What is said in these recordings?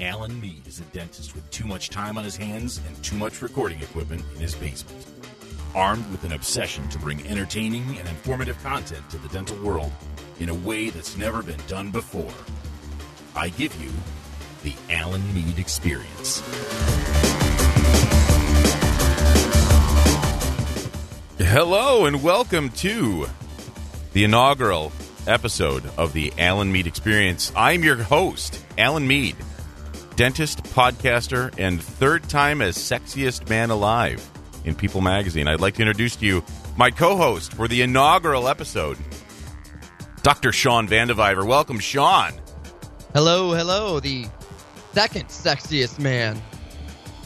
Alan Mead is a dentist with too much time on his hands and too much recording equipment in his basement. Armed with an obsession to bring entertaining and informative content to the dental world in a way that's never been done before, I give you the Alan Mead Experience. Hello and welcome to the inaugural episode of the Alan Mead Experience. I'm your host, Alan Mead, dentist, podcaster, and third time as sexiest man alive in People Magazine. I'd like to introduce to you my co-host for the inaugural episode, Dr. Shawn Van de Vyver. Welcome, Shawn. Hello, hello, the second sexiest man.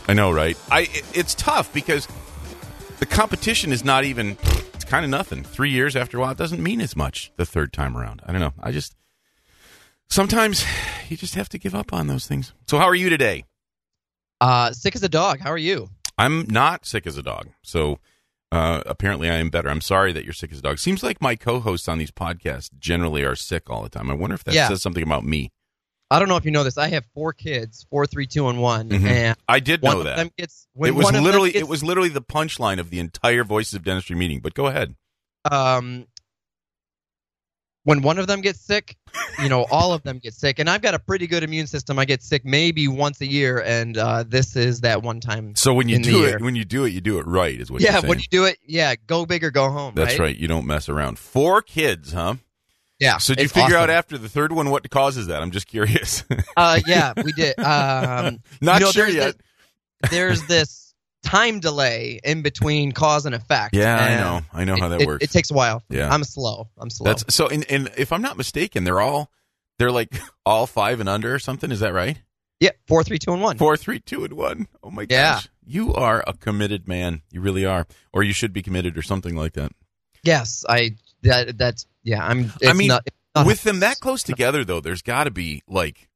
I know, right? I it- it's tough because the competition is not even kind of nothing. 3 years after a while it doesn't mean as much the third time around. I don't know. I just sometimes you just have to give up on those things. So how are you today? Uh, sick as a dog. How are you? I'm not sick as a dog. So uh, apparently I am better. I'm sorry that you're sick as a dog. Seems like my co-hosts on these podcasts generally are sick all the time. I wonder if that Yeah. says something about me. I don't know if you know this. I have four kids, four, three, two, and one, Mhm. and I did know that. gets. It was one of them literally gets, it was literally the punchline of the entire Voices of Dentistry meeting. But go ahead. um, when one of them gets sick, you know, all of them get sick, and I've got a pretty good immune system. I get sick maybe once a year, and uh, this is that one time. So when you do year. it, when you do it, you do it right. Is what yeah, you're saying. when you do it, yeah, go big or go home. That's right. You don't mess around. Four kids, huh? Yeah. So did you figure out after the third one what causes that? I'm just curious. Uh, yeah, we did. Um, Not you know, sure there's yet. This, there's this time delay in between cause and effect. Yeah, I know. I know how that it, works. It takes a while. Yeah. I'm slow. I'm slow. That's so. And, and if I'm not mistaken, they're all they're like all five and under or something. Is that right? yeah, four, three, two, and one. Four, three, two, and one. Oh my Yeah. gosh, you are a committed man. You really are, or you should be committed, or something like that. Yes, I. That that's yeah. I'm. It's I mean, not, it's not- With them that close together, though, there's got to be like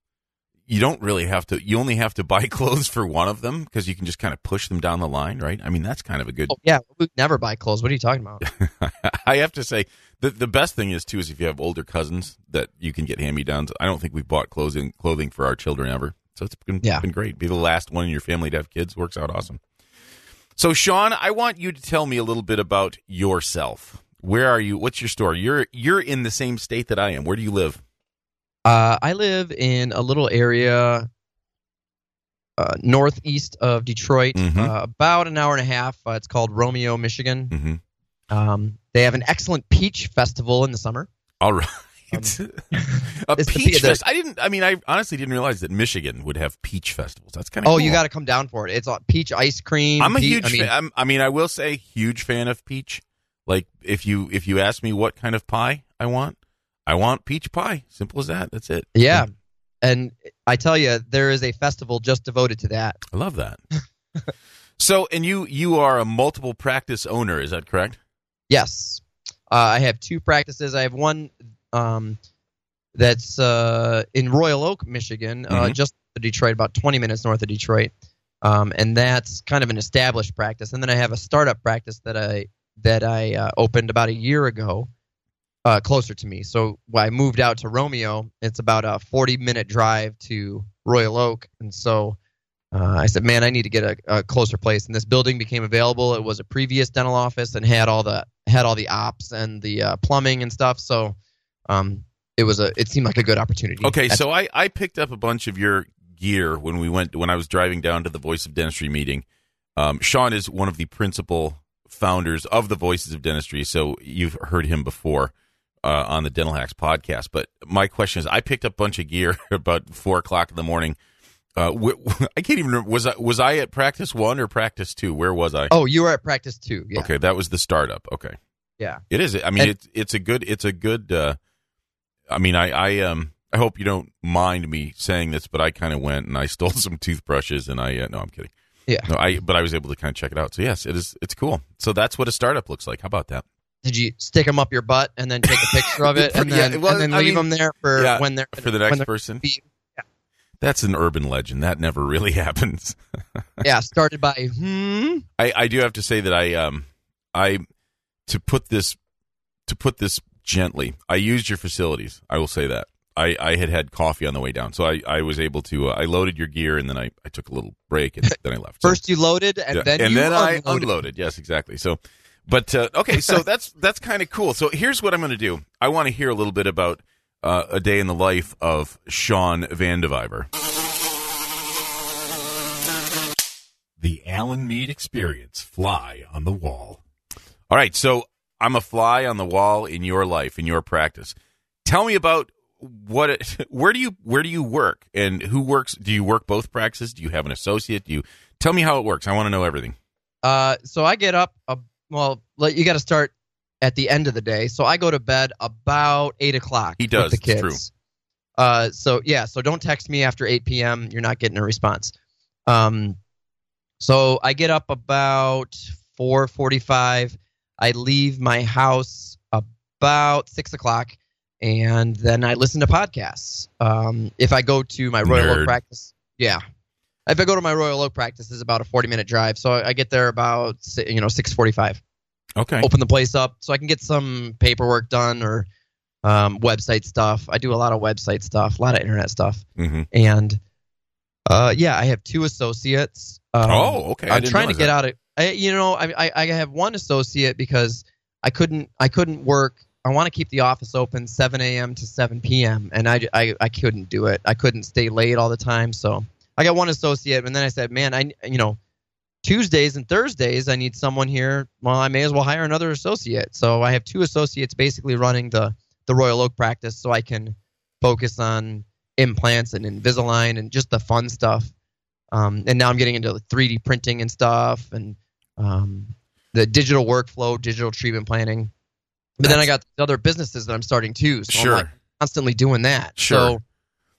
you don't really have to. You only have to buy clothes for one of them because you can just kind of push them down the line, right? I mean, that's kind of a good Oh, yeah, we never buy clothes. What are you talking about? I have to say the the best thing is too is if you have older cousins that you can get hand me downs. I don't think we've bought clothing clothing for our children ever, so it's been Yeah. been great. Be the last one in your family to have kids works out awesome. So Shawn, I want you to tell me a little bit about yourself. Where are you? What's your story? You're you're in the same state that I am. Where do you live? Uh, I live in a little area uh, northeast of Detroit, Mhm. uh, about an hour and a half. Uh, it's called Romeo, Michigan. Mm-hmm. Um, they have an excellent peach festival in the summer. All right. a Um, the peach the- fest. I didn't. I mean, I honestly didn't realize that Michigan would have peach festivals. That's kind of. Oh, cool. you got to come down for it. It's peach ice cream. I'm a huge I mean, fan. I'm, I mean, I will say, huge fan of peach. Like, if you if you ask me what kind of pie I want, I want peach pie. Simple as that. That's it. Yeah, and I tell you, there is a festival just devoted to that. I love that. so, and you you are a multiple practice owner. Is that correct? Yes, uh, I have two practices. I have one um, that's uh, in Royal Oak, Michigan, uh, Mhm. just Detroit, about 20 minutes north of Detroit, um, and that's kind of an established practice. And then I have a startup practice that I that I uh, opened about a year ago, uh, closer to me. So when I moved out to Romeo, it's about a 40 minute drive to Royal Oak, and so. Uh, I said, "Man, I need to get a, a closer place." And this building became available. It was a previous dental office and had all the had all the ops and the uh, plumbing and stuff. So, um, it was a it seemed like a good opportunity. Okay, That's- so I I picked up a bunch of your gear when we went when I was driving down to the Voice of Dentistry meeting. Um, Shawn is one of the principal founders of the Voices of Dentistry, so you've heard him before uh, on the Dental Hacks podcast. But my question is, I picked up a bunch of gear about four o'clock in the morning. Uh, wh- I can't even remember. Was I was I at practice one or practice two? Where was I? oh, you were at practice two. Yeah. Okay, that was the startup. Okay. Yeah. It is. I mean, And- it's it's a good. It's a good. Uh, I mean, I I um I hope you don't mind me saying this, but I kind of went and I stole some toothbrushes and I uh, no, I'm kidding. Yeah. No, I but I was able to kind of check it out. So yes, it is. It's cool. So that's what a startup looks like. How about that? Did you stick them up your butt and then take a picture of it and Yeah, then, well, and then I leave mean, them there for yeah, when they're For the next person, Yeah. that's an urban legend. That never really happens. yeah started by hmm I, I do have to say that I um I to put this to put this gently. I used your facilities. I will say that. I, I had had coffee on the way down, so I, I was able to. Uh, I loaded your gear, and then I, I took a little break, and then I left. So- First you loaded, and yeah, then and you then I unloaded. unloaded. Yes, exactly. So, but uh, okay, so that's that's kind of cool. So here's what I'm going to do. I want to hear a little bit about uh, a day in the life of Shawn Van de Vyver. The Alan Mead Experience Fly on the Wall. All right, so I'm a fly on the wall in your life, in your practice. Tell me about what it, where do you where do you work and who works do you work both practices do you have an associate do you tell me how it works i want to know everything Uh, so I get up. Uh, well, you got to start at the end of the day. So I go to bed about eight o'clock. He does, With the kids. true. Uh, so yeah. So don't text me after eight p.m. You're not getting a response. Um, so I get up about four forty-five. I leave my house about six o'clock, and then I listen to podcasts. Um, if I go to my Royal Nerd. Oak practice, yeah. If I go to my Royal Oak practice, it's about a forty-minute drive. So I get there about you know six forty-five okay open the place up so I can get some paperwork done or um, website stuff. I do a lot of website stuff, a lot of internet stuff, hmm and uh, yeah, I have two associates. Um, oh okay I'm trying to get that. out of. I, you know, I, I I have one associate because I couldn't I couldn't work. I want to keep the office open 7 a.m. to 7 p.m. and I, I I couldn't do it. I couldn't stay late all the time. So I got one associate, and then I said, man, I you know Tuesdays and Thursdays I need someone here. Well, I may as well hire another associate. So I have two associates basically running the the Royal Oak practice, so I can focus on implants and Invisalign and just the fun stuff. Um, and now I'm getting into 3D printing and stuff and um, the digital workflow, digital treatment planning. But then I got the other businesses that I'm starting too. So sure I'm like constantly doing that. Sure. So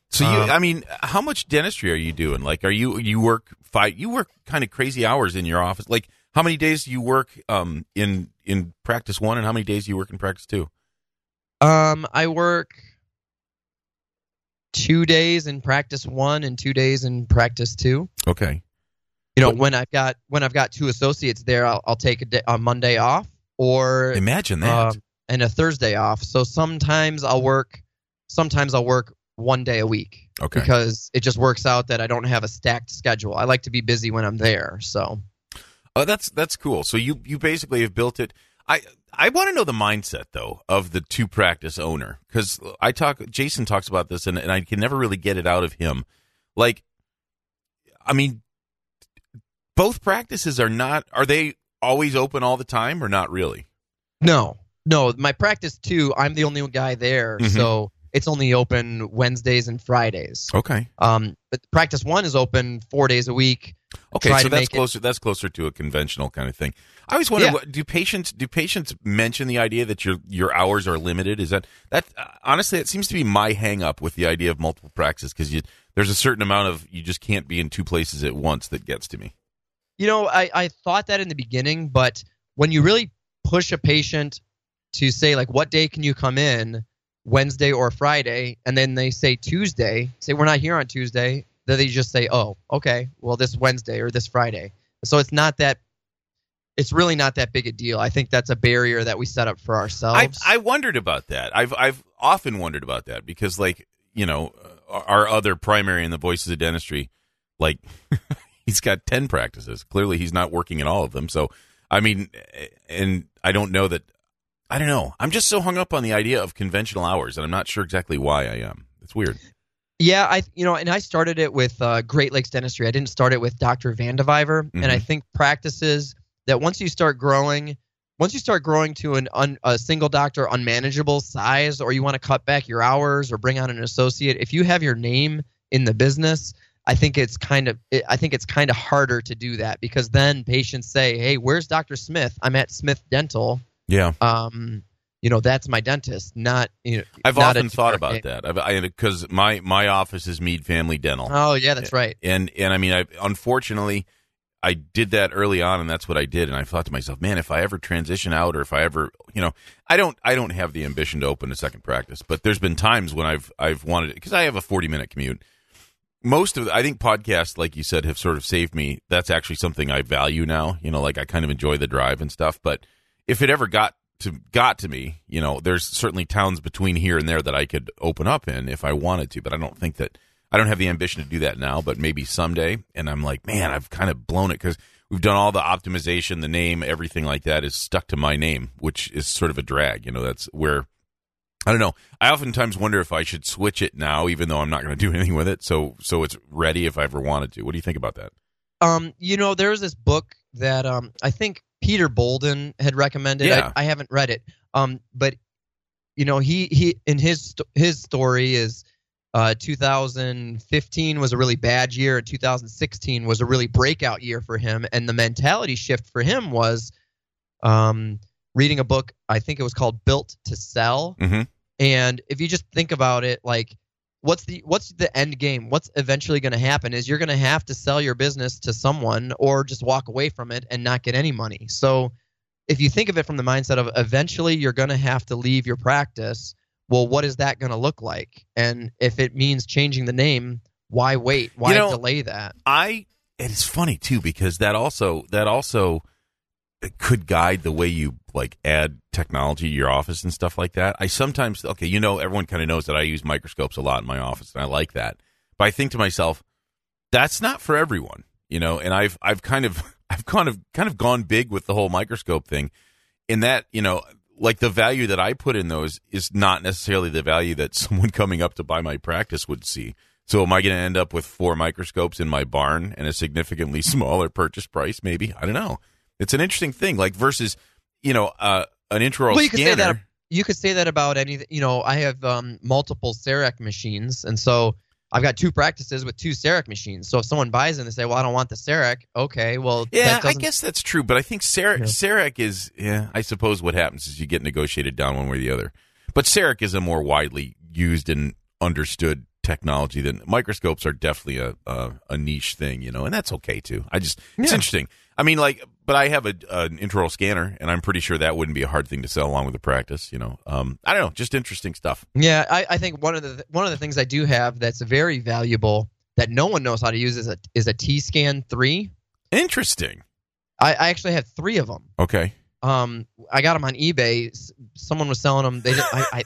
So you, Um, I mean, how much dentistry are you doing? Like, are you you work five? You work kind of crazy hours in your office. Like, how many days do you work um in in practice one, and how many days do you work in practice two? um, I work two days in practice one and two days in practice two. Okay, You know, But- when I've got when I've got two associates there, I'll, I'll take a, day, a Monday off or imagine that. um, and a Thursday off. So sometimes I'll work, sometimes I'll work one day a week okay, because it just works out that I don't have a stacked schedule. I like to be busy when I'm there. So oh, that's that's cool. So you you basically have built it. I I want to know the mindset though of the two practice owner because I talk. Jason talks about this, and and I can never really get it out of him. Like, I mean, both practices are not. Are they always open all the time, or not really? no, no, my practice too. I'm the only guy there, Mhm. so it's only open Wednesdays and Fridays. Okay. Um, but practice one is open four days a week. Okay, so that's make it- closer. That's closer to a conventional kind of thing. I always wonder, Yeah. what, do patients do patients mention the idea that your your hours are limited? Is that that uh, honestly, it seems to be my hang up with the idea of multiple practices because you there's a certain amount of you just can't be in two places at once that gets to me. You know, I, I thought that in the beginning, but when you really push a patient to say, like, what day can you come in, Wednesday or Friday, and then they say Tuesday, say, we're not here on Tuesday, then they just say, oh, okay, well, this Wednesday or this Friday. So it's not that, it's really not that big a deal. I think that's a barrier that we set up for ourselves. I wondered about that. I've I've often wondered about that because like you know uh, our other primary in the voices of dentistry, like he's got ten practices. Clearly, he's not working in all of them. So I mean, and I don't know that. I don't know. I'm just so hung up on the idea of conventional hours, and I'm not sure exactly why I am. It's weird. Yeah, I you know, and I started it with uh, Great Lakes Dentistry. I didn't start it with Dr. Van de Vyver, and I Mhm. think practices that once you start growing, once you start growing to an un, a single doctor unmanageable size, or you want to cut back your hours or bring on an associate, if you have your name in the business, I think it's kind of it, I think it's kind of harder to do that because then patients say, "Hey, where's Dr. Smith? I'm at Smith Dental. Yeah, Um, you know, that's my dentist, not you know." I've often thought about name. that. I've because my my office is Mead Family Dental. Oh yeah, that's right. and and I mean, I unfortunately I did that early on, and that's what I did. And I thought to myself, man, if I ever transition out, or if I ever, you know, I don't I don't have the ambition to open a second practice, but there's been times when I've I've wanted it because I have a 40 minute commute. Most of the, I think podcasts, like you said, have sort of saved me. That's actually something I value now. You know, like I kind of enjoy the drive and stuff. But if it ever got to got to me. You know, there's certainly towns between here and there that I could open up in if I wanted to, but I don't think that I don't have the ambition to do that now. But maybe someday. And I'm like, man, I've kind of blown it because we've done all the optimization, the name, everything like that is stuck to my name, which is sort of a drag. You know, that's where I don't know. I oftentimes wonder if I should switch it now, even though I'm not going to do anything with it. So so it's ready if I ever wanted to. What do you think about that? Um, you know, there's this book that um I think Peter Boulden had recommended. Yeah. I, I haven't read it. Um, but you know, he he in his his story is uh 2015 was a really bad year and 2016 was a really breakout year for him and the mentality shift for him was um reading a book I think it was called Built to Sell Mhm. and if you just think about it like what's the what's the end game? What's eventually going to happen is you're going to have to sell your business to someone or just walk away from it and not get any money. So if you think of it from the mindset of eventually you're going to have to leave your practice well what is that going to look like? And if it means changing the name why wait? Why You know- delay that? I it's funny too because that also that also could guide the way you like add technology to your office and stuff like that. I sometimes okay, you know, everyone kind of knows that I use microscopes a lot in my office and I like that. But I think to myself, that's not for everyone, you know, and I've I've kind of I've kind of kind of gone big with the whole microscope thing in that, you know, like the value that I put in those is not necessarily the value that someone coming up to buy my practice would see. So am I going to end up with four microscopes in my barn and a significantly smaller purchase price? Maybe I don't know. It's an interesting thing, like versus you know uh, an intraoral well you could scanner. say that you could say that about anything you know i have um, multiple CEREC machines and so i've got two practices with two CEREC machines so if someone buys and they say well i don't want the CEREC okay well yeah, I guess that's true, but I think CEREC, Yeah. CEREC is. Yeah, I suppose what happens is you get negotiated down one way or the other. But CEREC is a more widely used and understood technology than microscopes are definitely a a, a niche thing, you know, and that's okay too. I just it's Yeah. interesting. I mean, like, but I have a an intraoral scanner, and I'm pretty sure that wouldn't be a hard thing to sell along with the practice. You know, um, I don't know, just interesting stuff. Yeah, I, I think one of the one of the things I do have that's very valuable that no one knows how to use is a is a T Scan three. Interesting. I, I actually have three of them. Okay. Um, I got them on eBay. Someone was selling them. They, I, I,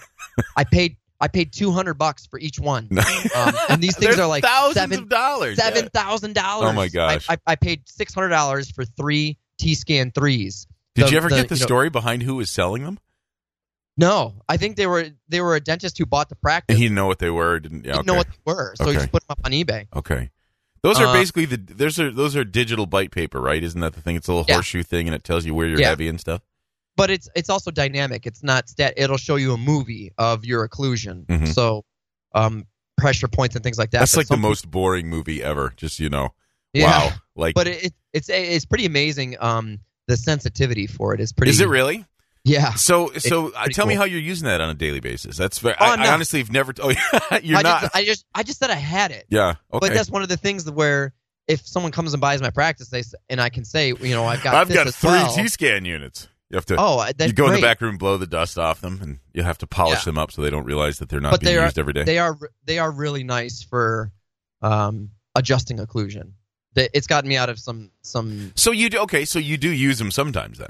I paid I paid two hundred bucks for each one. Um, and these things are like thousands seven of dollars. seven thousand dollars. Oh my gosh. I, I, I paid six hundred dollars for three T Scan threes. Did The- you ever the- get the you know- story behind who was selling them? No, I think they were they were a dentist who bought the practice. And he didn't know what they were. Didn't, yeah, didn't okay. know what they were, so he just put them up on eBay. Okay. Those are Uh, basically the those are those are digital bite paper, right? Isn't that the thing? It's a little Yeah. horseshoe thing, and it tells you where you're Yeah. heavy and stuff. But it's it's also dynamic. It's not stat. It'll show you a movie of your occlusion. Mhm. So, um, pressure points and things like that. That's But like the most boring movie ever. Just you know, Yeah. wow. Like, But it, it, it's it's pretty amazing. Um, the sensitivity for it is pretty. is it really? Yeah. So, so uh, tell me how you're using that on a daily basis. That's very. Oh, I, I'm I honestly have never. Oh, yeah, you're I not. Just, I just I just said I had it. yeah. Okay. But that's one of the things where if someone comes and buys my practice, they and I can say, you know, I've got I've this got three well. T-scan units. You have to. Oh, that's you go in the back room, blow the dust off them, and you have to polish Yeah. them up so they don't realize that they're not But being they are- used every day. They are they are really nice for um, adjusting occlusion. It's gotten me out of some some so you do okay. So you do use them sometimes then.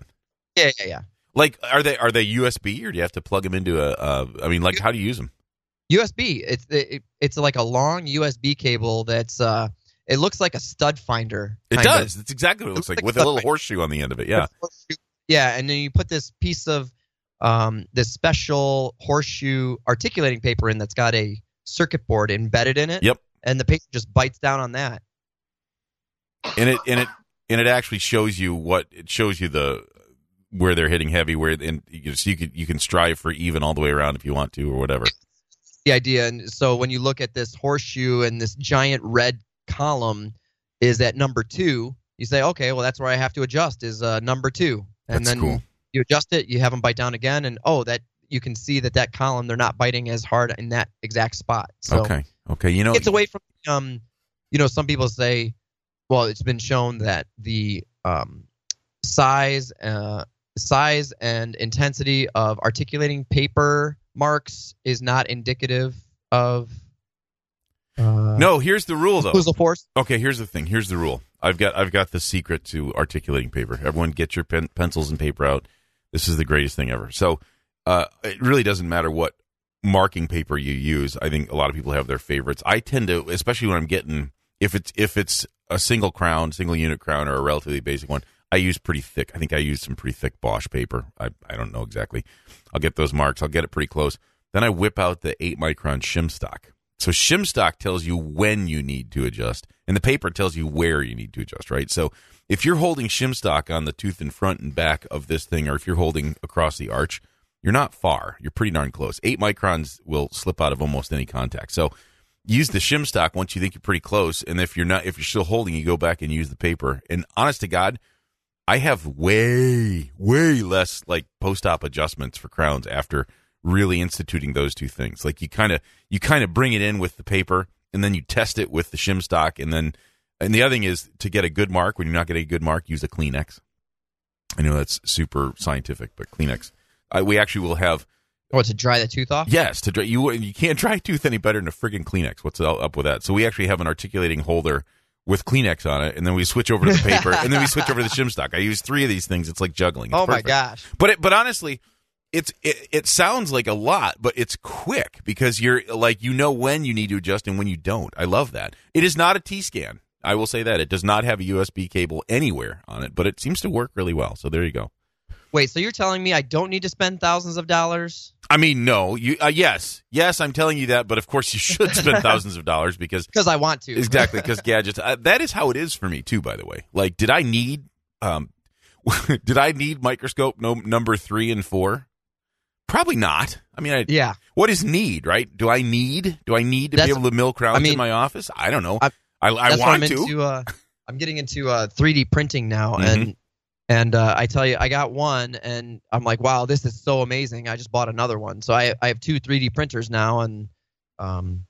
yeah yeah yeah. Like, are they are they USB or do you have to plug them into a? a I mean, like, how do you use them? USB. It's it, it's like a long USB cable that's uh it looks like a stud finder. It of. does. It's exactly what it looks looks like like with a little like- horseshoe on the end of it. Yeah. Yeah, and then you put this piece of um this special horseshoe articulating paper in that's got a circuit board embedded in it. Yep. And the paper just bites down on that. And it and it and it actually shows you what it shows you the where they're hitting heavy, where and you, so you could you can strive for even all the way around if you want to or whatever. the idea. And so when you look at this horseshoe and this giant red column is at number two, you say, okay, well that's where I have to adjust is uh, number two, and That's then cool. you adjust it, you have them bite down again, and oh, that you can see that that column they're not biting as hard in that exact spot. So okay. Okay. You know. it gets away from um, you know, some people say, well, it's been shown that the um, size, uh, size and intensity of articulating paper marks is not indicative of uh, no. Here's the rule though. occlusal force. Okay, here's the thing. Here's the rule. I've got I've got the secret to articulating paper. Everyone, get your pen, pencils and paper out. This is the greatest thing ever. So uh, it really doesn't matter what marking paper you use. I think a lot of people have their favorites. I tend to, especially when I'm getting if it's if it's a single crown, single unit crown, or a relatively basic one. I use pretty thick. I think I use some pretty thick Bausch paper. I, I don't know exactly. I'll get those marks. I'll get it pretty close. Then I whip out the eight micron shim stock. So shim stock tells you when you need to adjust, and the paper tells you where you need to adjust. Right. So if you're holding shim stock on the tooth in front and back of this thing, or if you're holding across the arch, you're not far. You're pretty darn close. Eight microns will slip out of almost any contact. So use the shim stock once you think you're pretty close, and if you're not, if you're still holding, you go back and use the paper. And honest to God, I have way, way less like post-op adjustments for crowns after really instituting those two things. Like you kind of you kind of bring it in with the paper, and then you test it with the shim stock, and then and the other thing is to get a good mark. When you're not getting a good mark, use a Kleenex. I know that's super scientific, but Kleenex. Uh, we actually will have. Oh, to dry the tooth off? Yes, to dry you. You can't dry a tooth any better than a friggin' Kleenex. What's up with that? So we actually have an articulating holder with Kleenex on it, and then we switch over to the paper, and then we switch over to the shim stock. I use three of these things. It's like juggling. It's oh perfect. my gosh! But it, but honestly, it's it, it sounds like a lot, but it's quick because you're like you know when you need to adjust and when you don't. I love that. It is not a T scan. I will say that it does not have a USB cable anywhere on it, but it seems to work really well. So there you go. Wait, so you're telling me I don't need to spend thousands of dollars? I mean, no. You uh, yes, yes. I'm telling you that, but of course you should spend thousands of dollars because Because I want to. exactly because gadgets. Uh, that is how it is for me too. By the way, like, did I need um, did I need microscope no, number three and four? Probably not. I mean, I, yeah. what is need? Right? Do I need? Do I need to That's- be able to mill crowns I mean, in my office? I don't know. I- I, I, want I'm to. into. Uh, I'm getting into uh, 3D printing now, Mhm. and and uh, I tell you, I got one, and I'm like, wow, this is so amazing. I just bought another one, so I I have two 3D printers now, and um.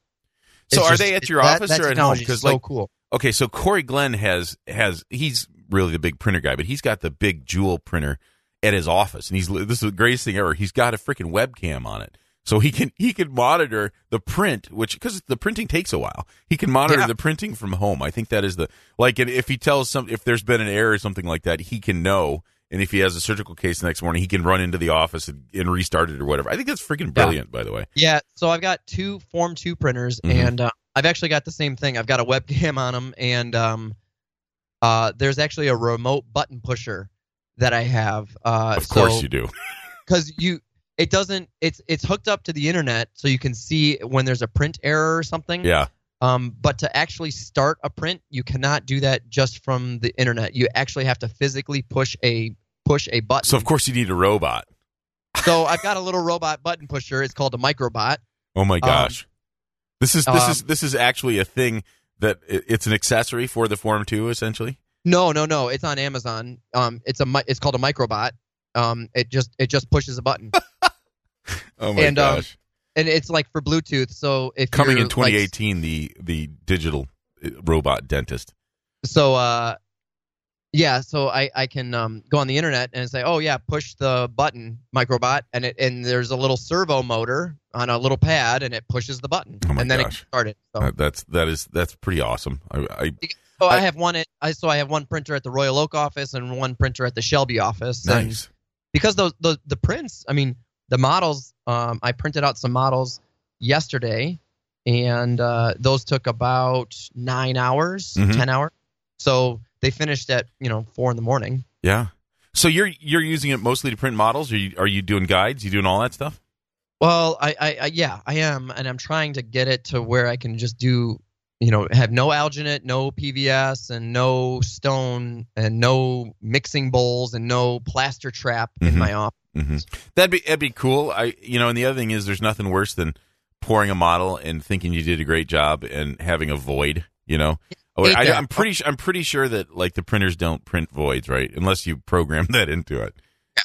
So are just- they at your office that or at home? technology is 'Cause, so like, cool. Okay, so Corey Glenn has has he's really the big printer guy, but he's got the big jewel printer at his office, and he's this is the greatest thing ever. He's got a freaking webcam on it, so he can he can monitor the print, which because the printing takes a while, he can monitor Yeah. the printing from home. I think that is the like, and if he tells some if there's been an error or something like that, he can know. And if he has a surgical case the next morning, he can run into the office and, and restart it or whatever. I think that's freaking brilliant, by the way. Yeah, so I've got two Form Two printers, Mhm. and uh, I've actually got the same thing. I've got a webcam on them, and um, uh, there's actually a remote button pusher that I have. Uh, Of course you do. because you it doesn't it's it's hooked up to the internet so you can see when there's a print error or something Yeah. um but to actually start a print you cannot do that just from the internet you actually have to physically push a push a button So of course you need a robot. so i've got a little robot button pusher it's called a microbot Oh my gosh. this is this um, is this is actually a thing that it's an accessory for the Form 2 essentially. No no no it's on amazon um it's a mi- it's called a microbot um it just it just pushes a button Oh my And, um, gosh. and it's like for bluetooth so if Coming in 2018 the the digital uh, robot dentist. so uh yeah so i i can um go on the internet and say oh yeah push the button microbot and it and there's a little servo motor on a little pad and it pushes the button Oh my and then gosh. it started so, Uh, that's that is that's pretty awesome. I, I so I, I- have one at I so I have one printer at the Royal Oak office and one printer at the Shelby office and nice. because those the the prints I mean the models um I printed out some models yesterday and uh, those took about nine hours Mhm. ten hours so they finished at you know four in the morning Yeah. So you're you're using it mostly to print models? Are you are you doing guides? You doing all that stuff? Well, I, I, I yeah, I am, and I'm trying to get it to where I can just do, you know, have no alginate, no PVS, and no stone, and no mixing bowls, and no plaster trap Mhm. in my office. hmm That'd be that'd be cool. I you know, and the other thing is, there's nothing worse than pouring a model and thinking you did a great job and having a void. You know, oh, I, I'm pretty I'm pretty sure that like the printers don't print voids, right? Unless you program that into it,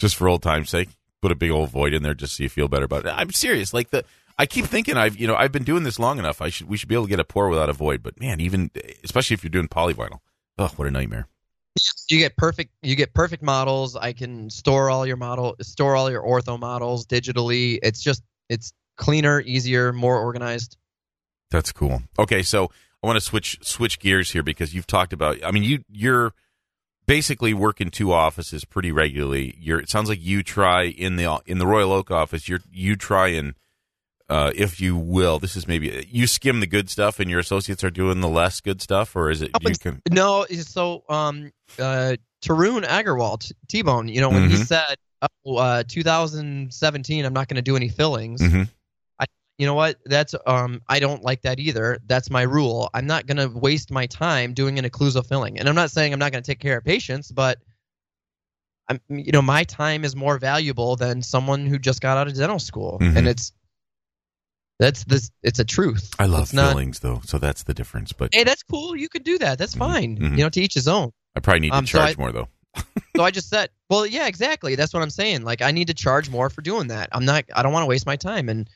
just for old time's sake. Put a big old void in there just so you feel better about it. I'm serious. Like the I keep thinking I've you know I've been doing this long enough. I should we should be able to get a pour without a void. But man, even especially if you're doing polyvinyl, oh what a nightmare. You get perfect, you get perfect models. I can store all your model, store all your ortho models digitally. It's just, it's cleaner, easier, more organized. That's cool. Okay, so I want to switch switch gears here because you've talked about. I mean, you you're basically work in two offices pretty regularly. You're, it sounds like you try in the in the Royal Oak office. You're you try and uh, if you will, this is maybe you skim the good stuff, and your associates are doing the less good stuff, or is it you can? No, so um, uh, Tarun Agarwal, T Bone, you know, when he Mhm. said, oh, uh, 2017, I'm not going to do any fillings. Mhm. I, you know what? That's um, I don't like that either. That's my rule. I'm not going to waste my time doing an occlusal filling. And I'm not saying I'm not going to take care of patients, but I'm, you know, my time is more valuable than someone who just got out of dental school, Mhm. and it's that's this. It's a truth. I love It's not- fillings though, so that's the difference. But Hey, that's cool. You could do that. That's fine. mhm. You know, to each his own. I probably need to Um, so charge I- more though. So I just said, well, yeah, exactly. That's what I'm saying. Like, I need to charge more for doing that. I'm not. I don't want to waste my time. And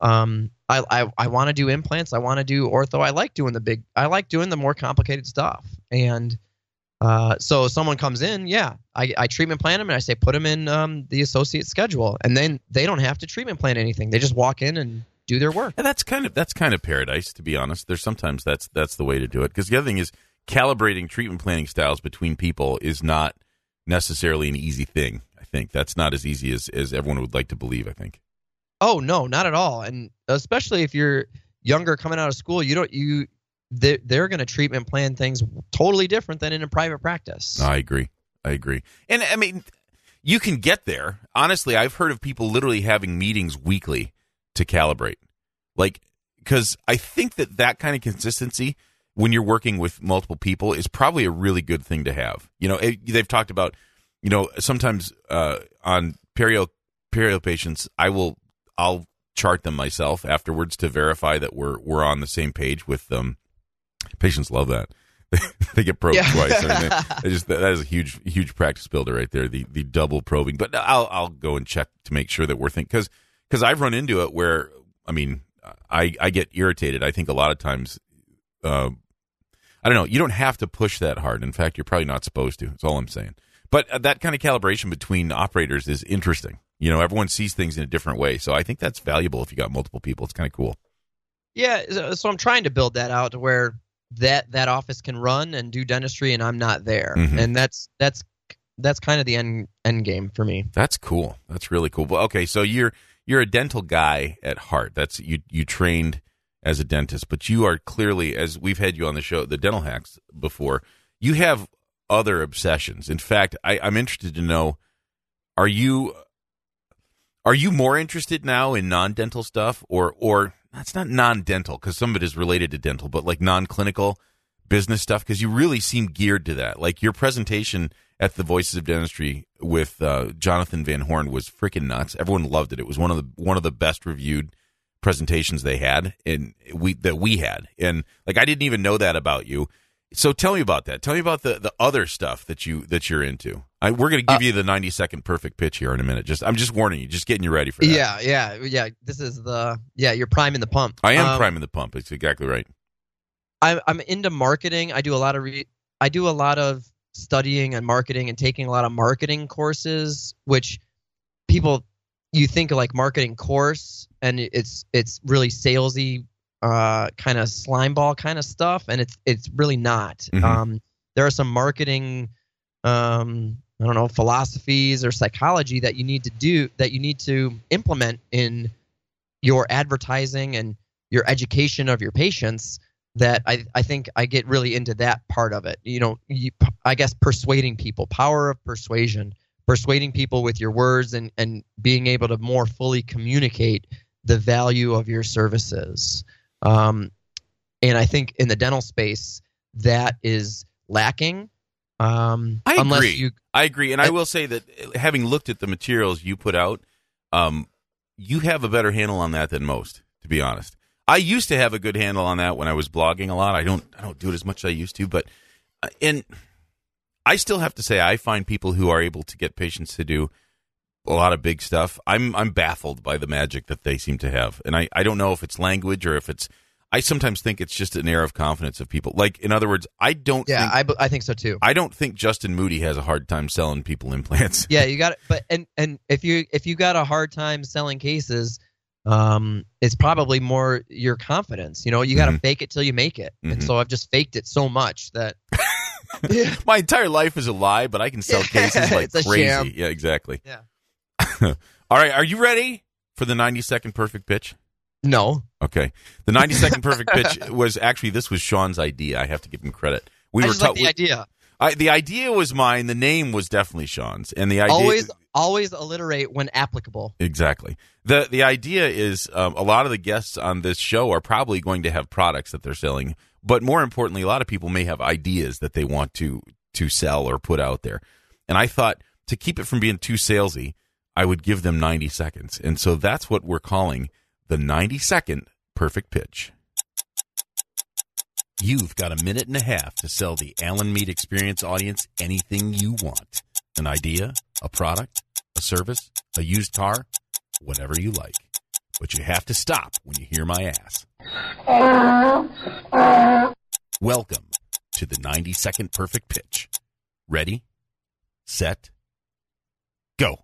um, I I, I want to do implants. I want to do ortho. I like doing the big. I like doing the more complicated stuff. And uh, so someone comes in, yeah, I, I treatment plan them and I say put them in um, the associate schedule, and then they don't have to treatment plan anything. They just walk in and do their work. And that's kind of that's kind of paradise, to be honest. There's sometimes that's that's the way to do it. Because the other thing is calibrating treatment planning styles between people is not necessarily an easy thing. I think that's not as easy as as everyone would like to believe. I think. Oh no, not at all. And especially if you're younger coming out of school, you don't you they're, they're going to treatment plan things totally different than in a private practice. I agree. I agree. And I mean, you can get there. Honestly, I've heard of people literally having meetings weekly to calibrate. Like, because I think that that kind of consistency when you're working with multiple people is probably a really good thing to have. You know, it, they've talked about, you know, sometimes uh, on perio perio patients, I will I'll chart them myself afterwards to verify that we're we're on the same page with them. Patients love that. they get probed Yeah. twice. I mean, just that is a huge huge practice builder right there. The the double probing. But I'll I'll go and check to make sure that we're thinking because because I've run into it where I mean I I get irritated. I think a lot of times. Uh, I don't know. You don't have to push that hard. In fact, you're probably not supposed to. That's all I'm saying. But uh, that kind of calibration between operators is interesting. You know, everyone sees things in a different way. So I think that's valuable if you got multiple people. It's kind of cool. Yeah, so, so I'm trying to build that out to where that that office can run and do dentistry and I'm not there. Mhm. And that's that's that's kind of the end end game for me. That's cool. That's really cool. Well, okay, so you're you're a dental guy at heart. That's you you trained as a dentist, but you are clearly as we've had you on the show, the dental hacks before. You have other obsessions. In fact, I, I'm interested to know: are you are you more interested now in non-dental stuff, or or that's not non-dental because some of it is related to dental, but like non-clinical business stuff? Because you really seem geared to that. Like your presentation at the Voices of Dentistry with uh, Jonathan Van Horn was freaking nuts. Everyone loved it. It was one of the one of the best reviewed presentations they had and we that we had. And like I didn't even know that about you. So tell me about that. Tell me about the the other stuff that you that you're into. I, we're going to give you the 90 second perfect pitch here in a minute. Just I'm just warning you. Just getting you ready for that. Yeah, yeah, yeah. This is the yeah. You're priming the pump. I am Um, priming the pump. It's exactly right. I'm I'm into marketing. I do a lot of re- I do a lot of studying and marketing and taking a lot of marketing courses, which people you think of like marketing course and it's it's really salesy uh kind of slime ball kind of stuff and it's it's really not. Mhm. Um there are some marketing um I don't know philosophies or psychology that you need to do that you need to implement in your advertising and your education of your patients that I, I think I get really into that part of it. You know, you, I guess persuading people, power of persuasion, persuading people with your words and, and being able to more fully communicate the value of your services. Um, and I think in the dental space, that is lacking. Um, I unless agree. you I agree, and I Uh, will say that uh, having looked at the materials you put out, um, you have a better handle on that than most. To be honest, I used to have a good handle on that when I was blogging a lot. I don't, I don't do it as much as I used to, but uh, and I still have to say I find people who are able to get patients to do a lot of big stuff. I'm, I'm baffled by the magic that they seem to have, and I, I don't know if it's language or if it's. I sometimes think it's just an air of confidence of people. Like, in other words, I don't. yeah, think, I, I think so too. I don't think Justin Moody has a hard time selling people implants. yeah, you got it. But and and if you if you got a hard time selling cases, um, it's probably more your confidence. You know, you got to Mhm. fake it till you make it. And Mhm. so I've just faked it so much that Yeah. My entire life is a lie, but I can sell cases like crazy. sham. Yeah, exactly. Yeah. All right, are you ready for the 90 second perfect pitch? No. Okay. The 90 second perfect pitch was actually this was Shawn's idea. I have to give him credit. We I were just like ta- the idea. I, the idea was mine. The name was definitely Shawn's, and the idea Always, always alliterate when applicable. exactly the the idea is um, a lot of the guests on this show are probably going to have products that they're selling, but more importantly, a lot of people may have ideas that they want to to sell or put out there. And I thought to keep it from being too salesy, I would give them 90 seconds, and so that's what we're calling the 90 second perfect pitch. You've got a minute and a half to sell the Alan Mead Experience audience anything you want an idea, a product, a service, a used car, whatever you like. But you have to stop when you hear my ass. Welcome to the 90 second perfect pitch. Ready, set, go.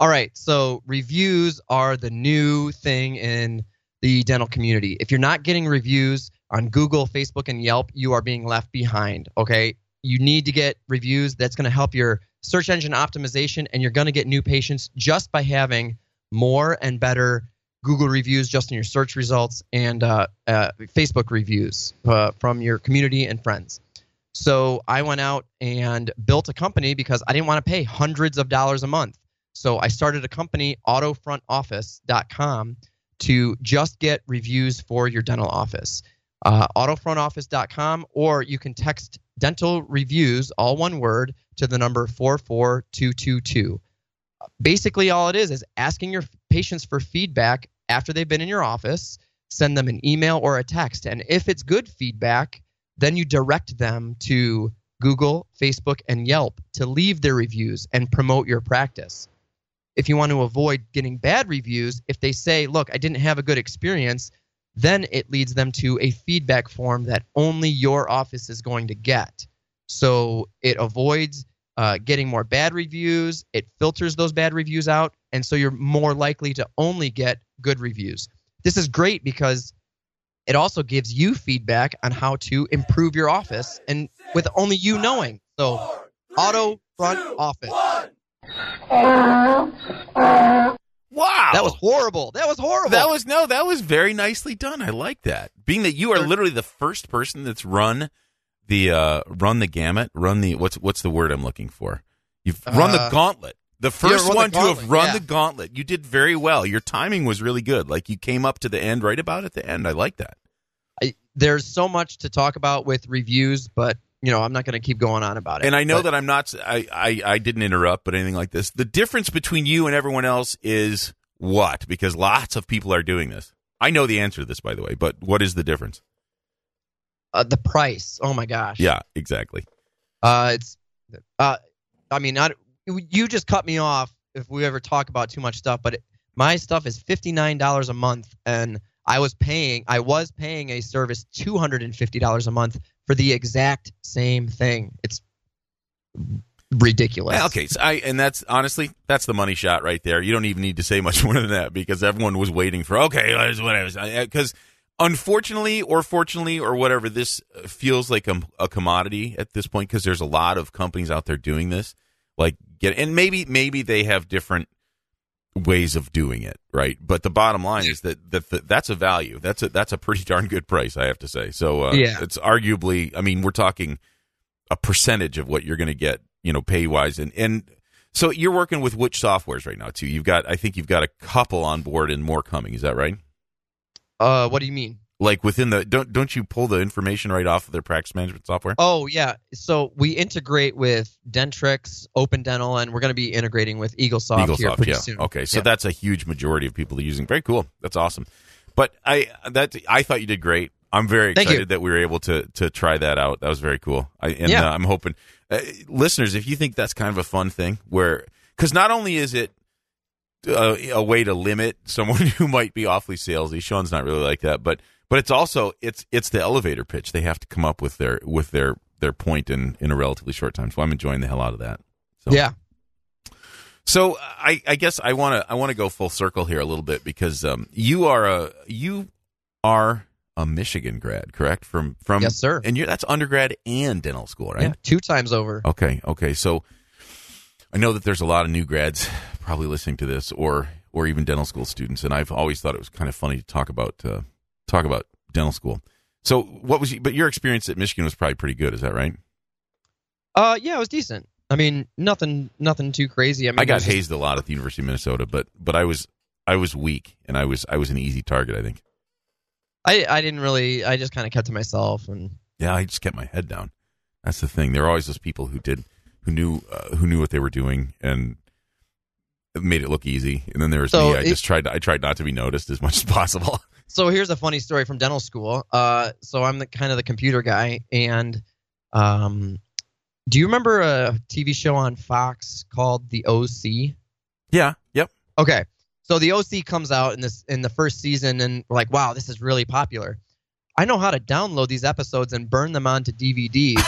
All right. So reviews are the new thing in the dental community. If you're not getting reviews on Google, Facebook, and Yelp, you are being left behind. Okay. You need to get reviews. That's going to help your search engine optimization, and you're going to get new patients just by having more and better Google reviews just in your search results and uh, uh, Facebook reviews uh, from your community and friends. So I went out and built a company because I didn't want to pay hundreds of dollars a month. So I started a company, autofrontoffice.com, to just get reviews for your dental office. Uh, autofrontoffice.com, or you can text dental reviews, all one word, to the number 44222. Basically, all it is is asking your patients for feedback after they've been in your office. Send them an email or a text. And if it's good feedback, then you direct them to Google, Facebook, and Yelp to leave their reviews and promote your practice. If you want to avoid getting bad reviews, if they say, Look, I didn't have a good experience, then it leads them to a feedback form that only your office is going to get. So it avoids uh, getting more bad reviews, it filters those bad reviews out, and so you're more likely to only get good reviews. This is great because it also gives you feedback on how to improve your office and with only you knowing. So, auto front office. Wow. That was horrible. That was horrible. That was no, that was very nicely done. I like that. Being that you are literally the first person that's run the uh run the gamut, run the what's what's the word I'm looking for? You've run the Uh, gauntlet. The first the one to have run yeah. the gauntlet. You did very well. Your timing was really good. Like you came up to the end right about at the end. I like that. I, there's so much to talk about with reviews, but you know I'm not going to keep going on about it. And I know But that I'm not I, I I didn't interrupt, but anything like this. The difference between you and everyone else is what? Because lots of people are doing this. I know the answer to this, by the way, but what is the difference? uh, the price. Oh my gosh. Yeah, exactly. Uh, it's. Uh, I mean, not you just cut me off if we ever talk about too much stuff, but it, my stuff is fifty nine dollars a month, and I was paying. I was paying a service two hundred and fifty dollars a month for the exact same thing. It's ridiculous. Okay, so I and that's honestly that's the money shot right there. You don't even need to say much more than that because everyone was waiting for okay, that's whatever. Because uh, unfortunately or fortunately or whatever, this uh, feels like a, a commodity at this point because there's a lot of companies out there doing this. Like get and maybe maybe they have different ways of doing it, right? But the bottom line is that that, that that's a value. That's a that's a pretty darn good price, I have to say. So uh, Yeah. it's arguably. I mean, we're talking a percentage of what you're going to get, you know, pay wise, and and so you're working with which softwares right now too? You've got, I think you've got a couple on board and more coming. Is that right? Uh, what do you mean? Like within the don't don't you pull the information right off of their practice management software? Oh yeah. So we integrate with Dentrix, Open Dental, and we're going to be integrating with EagleSoft here pretty yeah. soon. Okay, so Yeah. that's a huge majority of people are using. Very cool. That's awesome. But I that I thought you did great. I'm very excited that we were able to to try that out. That was very cool. I, and Yeah. uh, I'm hoping uh, listeners, if you think that's kind of a fun thing, where because not only is it uh, a way to limit someone who might be awfully salesy. Shawn's not really like that, but but it's also it's it's the elevator pitch. They have to come up with their with their their point in in a relatively short time. So I'm enjoying the hell out of that. So. Yeah. So I, I guess I want to I want to go full circle here a little bit because um, you are a you are a Michigan grad, correct? From from Yes, sir. And you're that's undergrad and dental school, right? Yeah, two times over. Okay, okay. So I know that there's a lot of new grads probably listening to this, or or even dental school students, and I've always thought it was kind of funny to talk about uh, talk about dental school. So what was? But your experience at Michigan was probably pretty good. Is that right? Uh, yeah, it was decent. I mean, nothing, nothing too crazy. I mean, I got just- hazed a lot at the University of Minnesota, but but I was I was weak, and I was I was an easy target. I think. I, I didn't really. I just kind of kept to myself, and Yeah, I just kept my head down. That's the thing. There were always those people who did, who knew, uh, who knew what they were doing, and made it look easy. And then there was So me. I it- just tried. To, I tried not to be noticed as much as possible. so here's a funny story from dental school. Uh, so I'm the kind of the computer guy, and um, do you remember a TV show on Fox called The OC? yeah. Yep. Okay, so The OC comes out in this in the first season, and we're like, wow, this is really popular. I know how to download these episodes and burn them onto DVDs.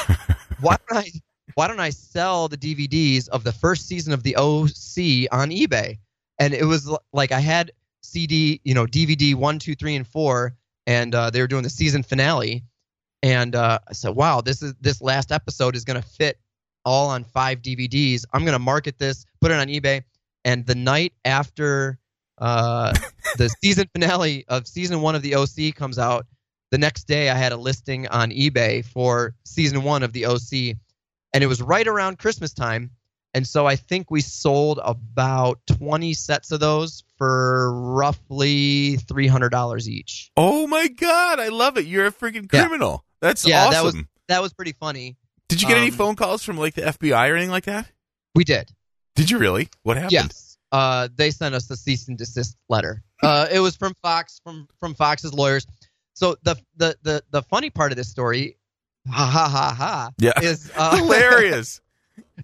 why don't I? Why don't I sell the DVDs of the first season of The OC on eBay? And it was like I had CD, you know, DVD one, two, three, and four, and uh, they were doing the season finale. And uh, I said, "Wow, this is this last episode is going to fit all on five DVDs. I'm going to market this, put it on eBay." And the night after uh, the season finale of season one of the OC comes out, the next day I had a listing on eBay for season one of the OC, and it was right around Christmas time. And so I think we sold about 20 sets of those for roughly $300 each. Oh my god, I love it. You're a freaking Yeah. criminal. That's Yeah, awesome. that was that was pretty funny. Did you get any um, phone calls from like the FBI or anything like that? We did. Did you really? What happened? Yes. Uh, they sent us a cease and desist letter. Uh, it was from Fox, from from Fox's lawyers. So the the the the funny part of this story, ha ha ha ha, Yeah. is uh, Hilarious.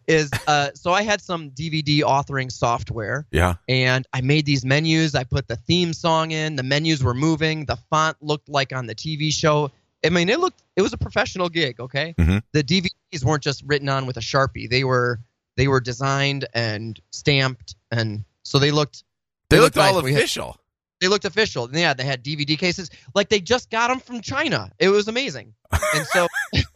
Is uh, so I had some DVD authoring software, yeah. and I made these menus. I put the theme song in. The menus were moving. The font looked like on the TV show. I mean, it looked. It was a professional gig. Okay. Mhm. The DVDs weren't just written on with a sharpie. They were they were designed and stamped, and so they looked. They, They looked looked all nice. We had- official. They looked official. And yeah, they had DVD cases like they just got them from China. It was amazing. And so,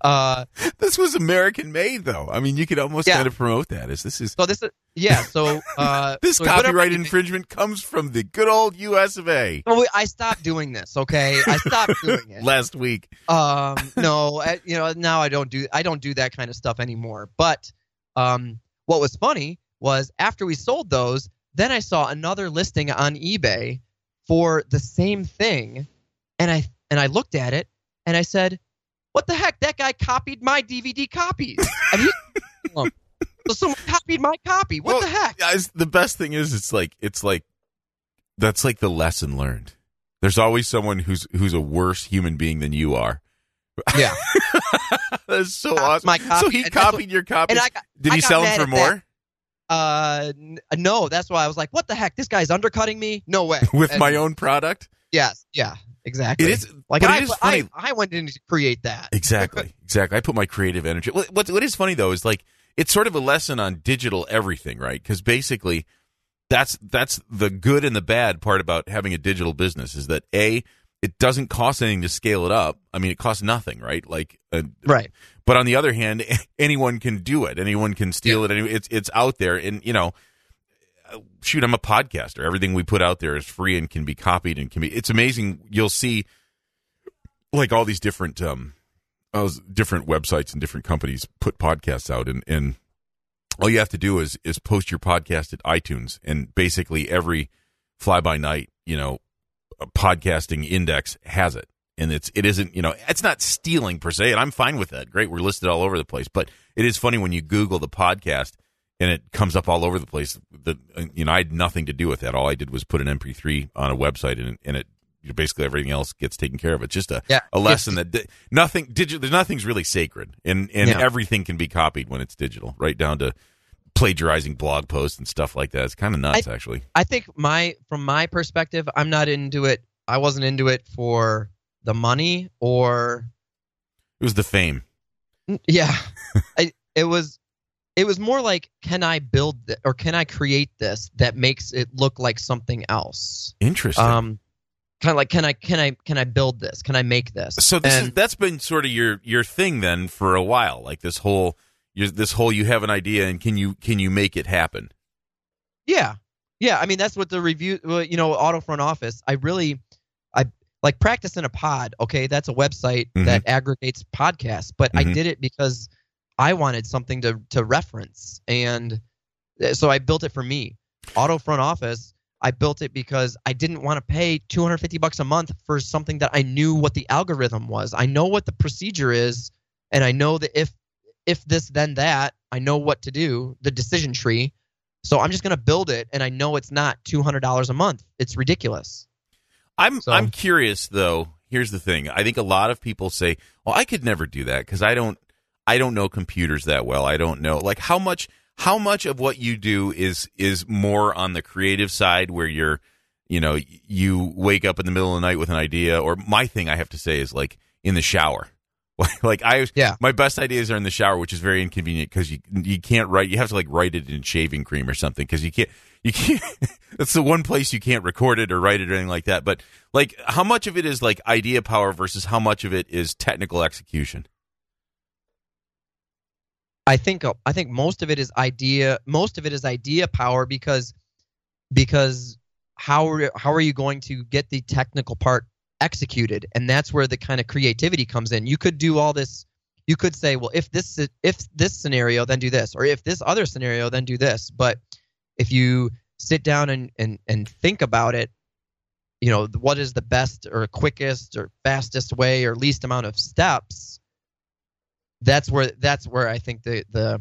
uh, This was American made, though. I mean, you could almost Yeah. kind of promote that as this is so this is yeah. So uh, this so copyright infringement comes from the good old U.S. of A. Well, we- I stopped doing this. Okay, I stopped doing it. Last week, Um, no, I, you know, now I don't do I don't do that kind of stuff anymore. But um, what was funny was after we sold those, then I saw another listing on eBay for the same thing, and I and I looked at it and I said, "What the heck? That guy copied my DVD copies." He, so someone copied my copy. What Well, the heck? guys. The best thing is, it's like it's like that's like the lesson learned. There's always someone who's who's a worse human being than you are. Yeah. That's so awesome. so he copied your copy. Got Did he sell them for more uh no. That's why I was like, "What the heck? This guy's undercutting me? No way." with And- my own product? Yes, yeah, exactly. It is like I, it is I. I went in to create that. Exactly, exactly. I put my creative energy. What, what what is funny though is like it's sort of a lesson on digital everything, right? Because basically, that's that's the good and the bad part about having a digital business is that a it doesn't cost anything to scale it up. I mean, it costs nothing, right? Like, uh, Right. but on the other hand, anyone can do it. Anyone can steal it. It's it's out there, and you know, shoot, I'm a podcaster. Everything we put out there is free and can be copied and can be. It's amazing. You'll see, like all these different um, different websites and different companies put podcasts out, and and all you have to do is is post your podcast at iTunes, and basically every fly by night, you know, podcasting index has it and it's it isn't you know it's not stealing per se and i'm fine with that great we're listed all over the place but it is funny when you google the podcast and it comes up all over the place that you know i had nothing to do with that all i did was put an mp3 on a website and, and it basically everything else gets taken care of it's just a, Yeah. a lesson that di- nothing digital there's nothing's really sacred and and Yeah. everything can be copied when it's digital right down to plagiarizing blog posts and stuff like that it's kind of nuts actually I think my from my perspective, I'm not into it. I wasn't into it for the money or it was the fame yeah. I, it was it was more like can I build th- or can I create this that makes it look like something else? interesting Um kind of like can I can I can I build this? Can I make this? So this And- is, that's been sort of your your thing then for a while, like this whole this whole you have an idea and can you can you make it happen? Yeah, yeah. I mean, that's what the review. You know, auto front office. I really, I like practice in a pod. Okay, that's a website Mhm. that aggregates podcasts. But I Mhm. did it because I wanted something to to reference, and uh, so I built it for me. Auto front office. I built it because I didn't want to pay 250 bucks a month for something that I knew what the algorithm was. I know what the procedure is, and I know that if if this then that, I know what to do. The decision tree. So I'm just going to build it, and I know it's not two hundred dollars a month. It's ridiculous. I'm So- I'm curious though. Here's the thing. I think a lot of people say, "Well, I could never do that because I don't I don't know computers that well. I don't know like how much how much of what you do is is more on the creative side where you're you know you wake up in the middle of the night with an idea or my thing I have to say is like in the shower. like I Yeah. my best ideas are in the shower, which is very inconvenient because you you can't write. You have to like write it in shaving cream or something because you can't you can't. that's the one place you can't record it or write it or anything like that. But like, how much of it is like idea power versus how much of it is technical execution? I think uh, I think most of it is idea. Most of it is idea power because because how are, how are you going to get the technical part executed? And that's where the kind of creativity comes in. You could do all this. You could say, well, if this if this scenario, then do this, or if this other scenario, then do this. But if you sit down and and and think about it, you know, what is the best or quickest or fastest way or least amount of steps? That's where that's where I think the the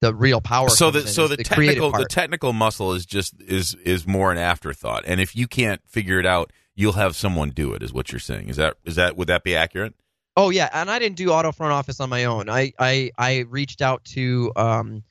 the real power. So the in, so is the, technical the technical muscle is just is is more an afterthought. And if you can't figure it out, you'll have someone do it. Is what you're saying? Is that is that would that be accurate? Oh yeah, and I didn't do auto front office on my own. I I I reached out to um,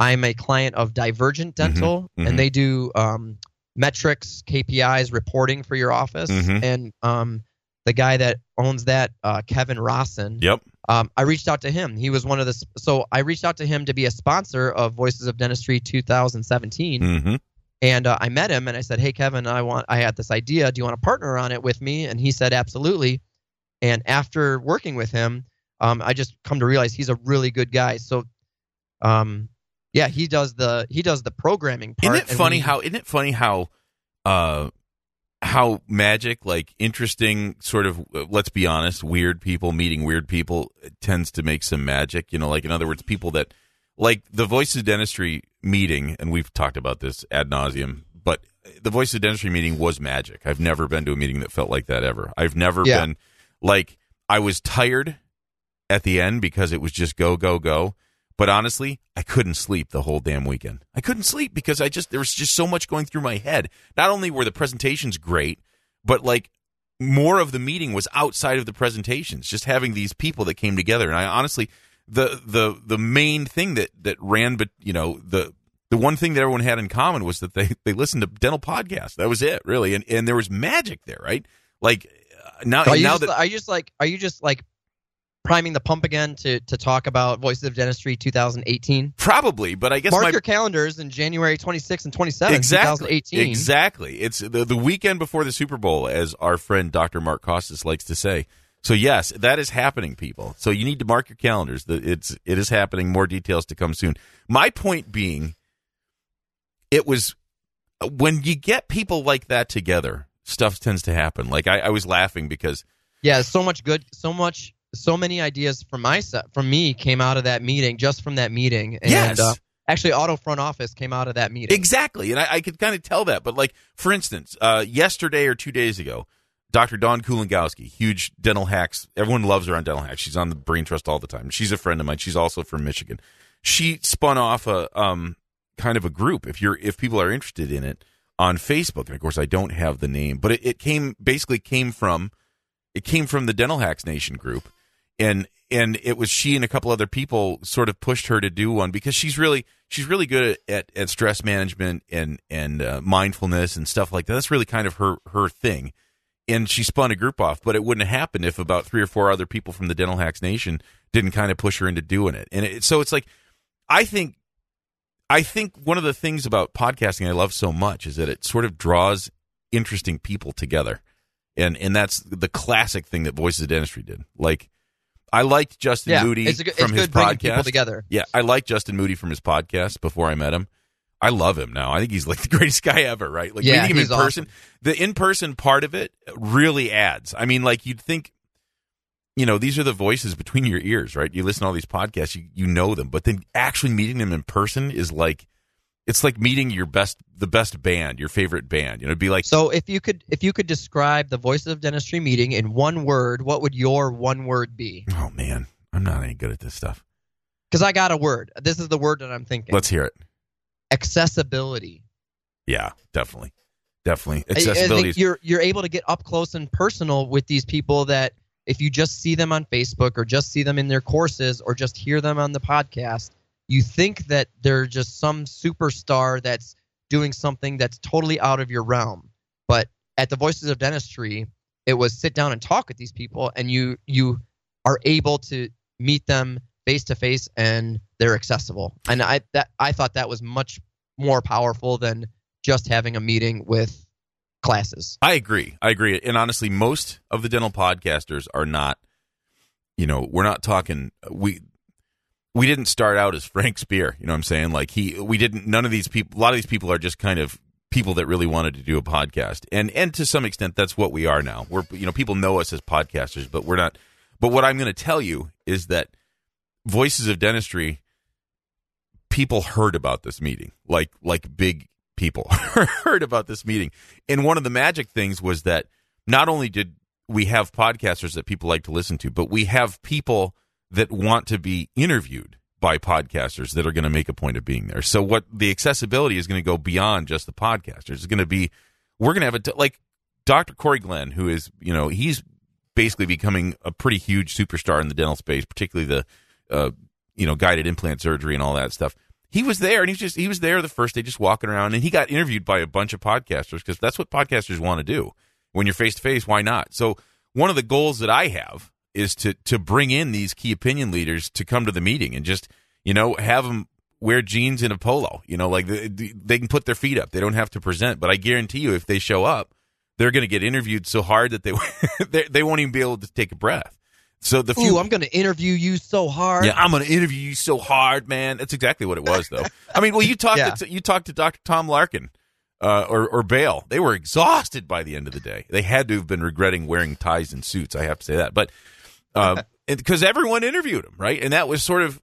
I'm a client of Divergent Dental, mhm. and they do um, metrics, KPIs, reporting for your office. Mhm. And um, the guy that owns that, uh, Kevin Rosson, Yep. um, I reached out to him. He was one of the so I reached out to him to be a sponsor of Voices of Dentistry 2017, Mm-hmm. and uh, I met him and I said, "Hey Kevin, I want I had this idea. Do you want to partner on it with me?" And he said, "Absolutely." And after working with him, um, I just come to realize he's a really good guy. So, um, yeah, he does the he does the programming part. Isn't it funny we- how isn't it funny how uh how magic like interesting sort of uh, let's be honest weird people meeting weird people tends to make some magic. You know like in other words people that like the voices of dentistry meeting and we've talked about this ad nauseum but the voices of dentistry meeting was magic. I've never been to a meeting that felt like that ever. I've never Yeah. been like i was tired at the end because it was just go go go but honestly, I couldn't sleep the whole damn weekend. I couldn't sleep because I just there was just so much going through my head. Not only were the presentations great, but like more of the meeting was outside of the presentations, just having these people that came together. And I honestly the the the main thing that that ran but you know, the the one thing that everyone had in common was that they they listened to dental podcasts. That was it, really. And and there was magic there, right? Like uh, now Are you, now just, that are you just like are you just like priming the pump again to to talk about Voices of Dentistry 2018? probably, but I guess Mark my your calendars in January 26 and 27, exactly. 2018. exactly. It's the, the weekend before the super bowl as our friend dr mark costas likes to say. So yes that is happening people. So you need to mark your calendars. It's it is happening. More details to come soon. My point being it was when you get people like that together stuff tends to happen. Like i, I was laughing because Yeah, so much good, so much, so many ideas from my from me came out of that meeting, just from that meeting. And, Yes. Uh, actually, Auto Front Office came out of that meeting. Exactly, and I, I could kind of tell that. But like, for instance, uh, yesterday or two days ago, Dr. Dawn Kulingowski, huge dental hacks. Everyone loves her on dental hacks. She's on the Brain Trust all the time. She's a friend of mine. She's also from Michigan. She spun off a um, kind of a group. If you're if people are interested in it on Facebook, and of course I don't have the name, but it, it came basically came from it came from the Dental Hacks Nation group, and and it was she and a couple other people sort of pushed her to do one because she's really she's really good at, at, stress management and and uh, mindfulness and stuff like that. That's really kind of her her thing. And she spun a group off, but it wouldn't have happened if about three or four other people from the Dental Hacks Nation didn't kind of push her into doing it. And it, so it's like, I think, I think one of the things about podcasting I love so much is that it sort of draws interesting people together and and that's the classic thing that Voices of Dentistry did. Like, I liked Justin yeah, Moody it's, a, from his good bringing people podcast. together. Yeah, I liked Justin Moody from his podcast before I met him. I love him now. I think he's like the greatest guy ever, right? Like Yeah, meeting him in person. The in person part of it really adds. I mean, like you'd think, you know, these are the voices between your ears, right? You listen to all these podcasts, you you know them, but then actually meeting them in person is like it's like meeting your best the best band, your favorite band. You know, it'd be like So if you could if you could describe the Voices of Dentistry meeting in one word, what would your one word be? Oh man, I'm not any good at this stuff. Because I got a word. This is the word that I'm thinking. Let's hear it. Accessibility. Yeah, definitely. Definitely. I- I Accessibility you're you're able to get up close and personal with these people that if you just see them on Facebook or just see them in their courses or just hear them on the podcast, you think that they're just some superstar that's doing something that's totally out of your realm. But at the Voices of Dentistry, it was sit down and talk with these people and you you are able to meet them face to face and they're accessible. And I that I thought that was much more powerful than just having a meeting with classes. I agree. I agree. And honestly, most of the dental podcasters are not, you know, we're not talking we we didn't start out as Frank Spear, you know what I'm saying? Like he we didn't none of these people a lot of these people are just kind of people that really wanted to do a podcast. And and to some extent that's what we are now. We're you know, people know us as podcasters, but we're not but what I'm going to tell you is that Voices of Dentistry people heard about this meeting. Like like big people heard about this meeting. And one of the magic things was that not only did we have podcasters that people like to listen to, but we have people that want to be interviewed by podcasters that are going to make a point of being there. So what the accessibility is going to go beyond just the podcasters. It's going to be we're going to have a like Dr. Corey Glenn, who is you know he's basically becoming a pretty huge superstar in the dental space, particularly the uh, you know guided implant surgery and all that stuff. He was there, and he was just he was there the first day, just walking around, and he got interviewed by a bunch of podcasters because that's what podcasters want to do. When you're face to face, why not? So one of the goals that I have is to to bring in these key opinion leaders to come to the meeting and just you know have them wear jeans and a polo. You know, like they, they can put their feet up. They don't have to present. But I guarantee you, if they show up, they're going to get interviewed so hard that they they, won't even be able to take a breath. So the few, Ooh, I'm going to interview you so hard. yeah, I'm going to interview you so hard, man. That's exactly what it was, though. I mean, well, you talked Yeah. to, you talked to Dr. Tom Larkin uh, or or Bale. They were exhausted by the end of the day. They had to have been regretting wearing ties and suits. I have to say that, but because everyone interviewed him, right? And that was sort of.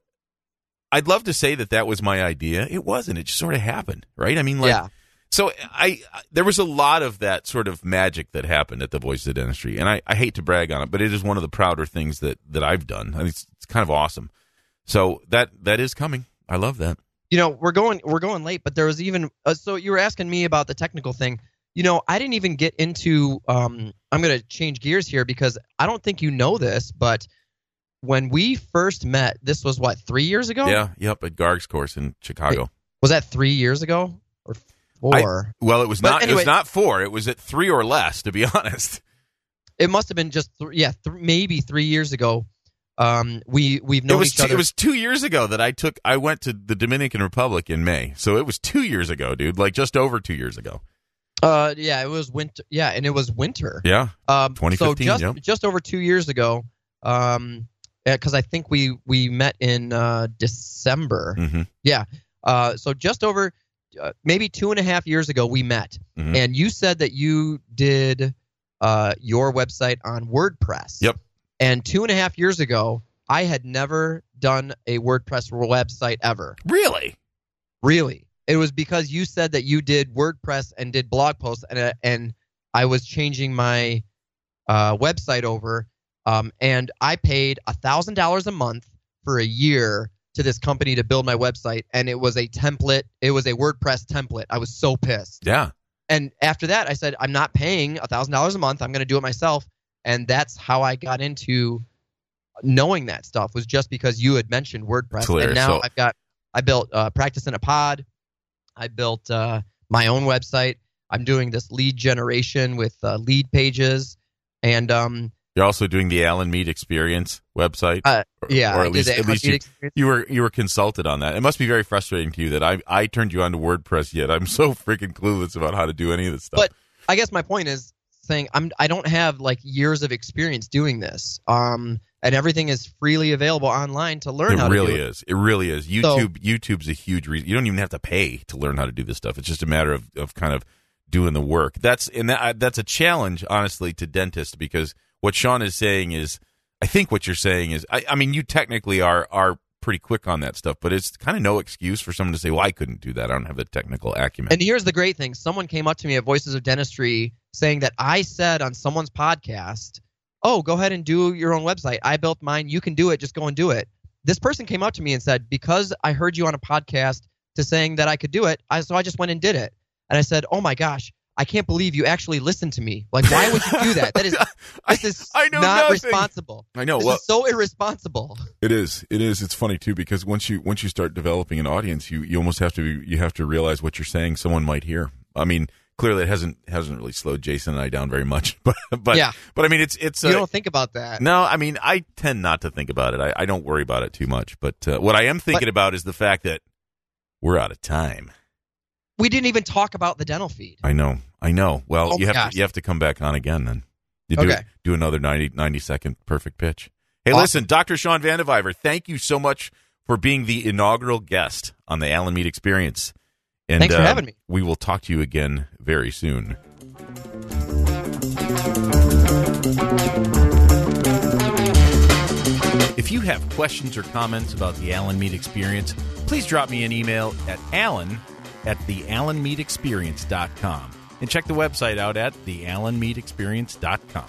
I'd love to say that that was my idea. It wasn't. It just sort of happened, right? I mean, like, Yeah. so I, I there was a lot of that sort of magic that happened at the Voice of Dentistry, and I, I hate to brag on it, but it is one of the prouder things that that I've done. I mean, it's, it's kind of awesome. So that that is coming. I love that. you know we're going we're going late but there was even uh, so you were asking me about the technical thing you know i didn't even get into um i'm going to change gears here because i don't think you know this but when we first met this was what three years ago Yeah, yep. At Garg's course in Chicago. was that three years ago or four Well, it was But not. it was not four. It was at three or less, to be honest. it must have been just th- yeah th- maybe three years ago um we we've It known was. each Two, other it was two years ago that I took. I went to the Dominican Republic in May, so it was two years ago, dude. Like just over two years ago. Uh yeah it was winter yeah and it was winter Yeah. Um, 2015, so just yep. just over two years ago, um, because I think we we met in uh, December. hmm Yeah. Uh, so just over uh, maybe two and a half years ago we met, Mhm. and you said that you did uh, your website on WordPress. Yep. And two and a half years ago, I had never done a WordPress website ever. Really? Really, it was because you said that you did WordPress and did blog posts, and uh, and I was changing my uh, website over, um, and I paid a thousand dollars a month for a year to this company to build my website, and it was a template. It was a WordPress template. I was so pissed. Yeah. And after that, I said, I'm not paying a thousand dollars a month. I'm going to do it myself, and that's how I got into knowing that stuff. Was just because you had mentioned WordPress, and now So- I've got I built uh, practice in a pod. I built uh, my own website. I'm doing this lead generation with uh, lead pages, and um, You're also doing the Alan Mead Experience website. Uh, yeah, or at least at least you, you were you were consulted on that. It must be very frustrating to you that I I turned you on to WordPress yet. I'm so freaking clueless about how to do any of this stuff. But I guess my point is, saying I'm I don't have like years of experience doing this. Um, and everything is freely available online to learn it how really to do it. is. It really is. YouTube YouTube's a huge reason. You don't even have to pay to learn how to do this stuff. It's just a matter of, of kind of doing the work. That's and that, that's a challenge, honestly, to dentists because what Shawn is saying is, I think what you're saying is, I, I mean, you technically are are pretty quick on that stuff, but it's kind of no excuse for someone to say, "Well, I couldn't do that. I don't have the technical acumen." And here's the great thing: someone came up to me at Voices of Dentistry saying that I said on someone's podcast, "Oh, go ahead and do your own website. I built mine. You can do it. Just go and do it." This person came up to me and said, "Because I heard you on a podcast to saying that I could do it, I, so I just went and did it." And I said, "Oh my gosh." I can't believe you actually listened to me. Like, why would you do that? That is, this is I know not nothing. responsible. I know. This Well, is so irresponsible. It is. It is. It's funny too because once you once you start developing an audience, you you almost have to you have to realize what you're saying someone might hear. I mean, clearly it hasn't hasn't really slowed Jason and I down very much, but but Yeah. but I mean, it's it's you uh, don't think about that. No, I mean, I tend not to think about it. I, I don't worry about it too much. But uh, what I am thinking about is the fact that we're out of time. We didn't even talk about the dental feed. I know. I know. Well, Oh you have gosh. to you have to come back on again then. You do Okay. do another 90, 90 second perfect pitch. Hey, Awesome. listen, Dr. Shawn Van de Vyver, thank you so much for being the inaugural guest on the Alan Mead Experience. And Thanks for uh, having me. We will talk to you again very soon. If you have questions or comments about the Alan Mead Experience, please drop me an email at alan at thealanmeadexperience.com and check the website out at thealanmeadexperience.com.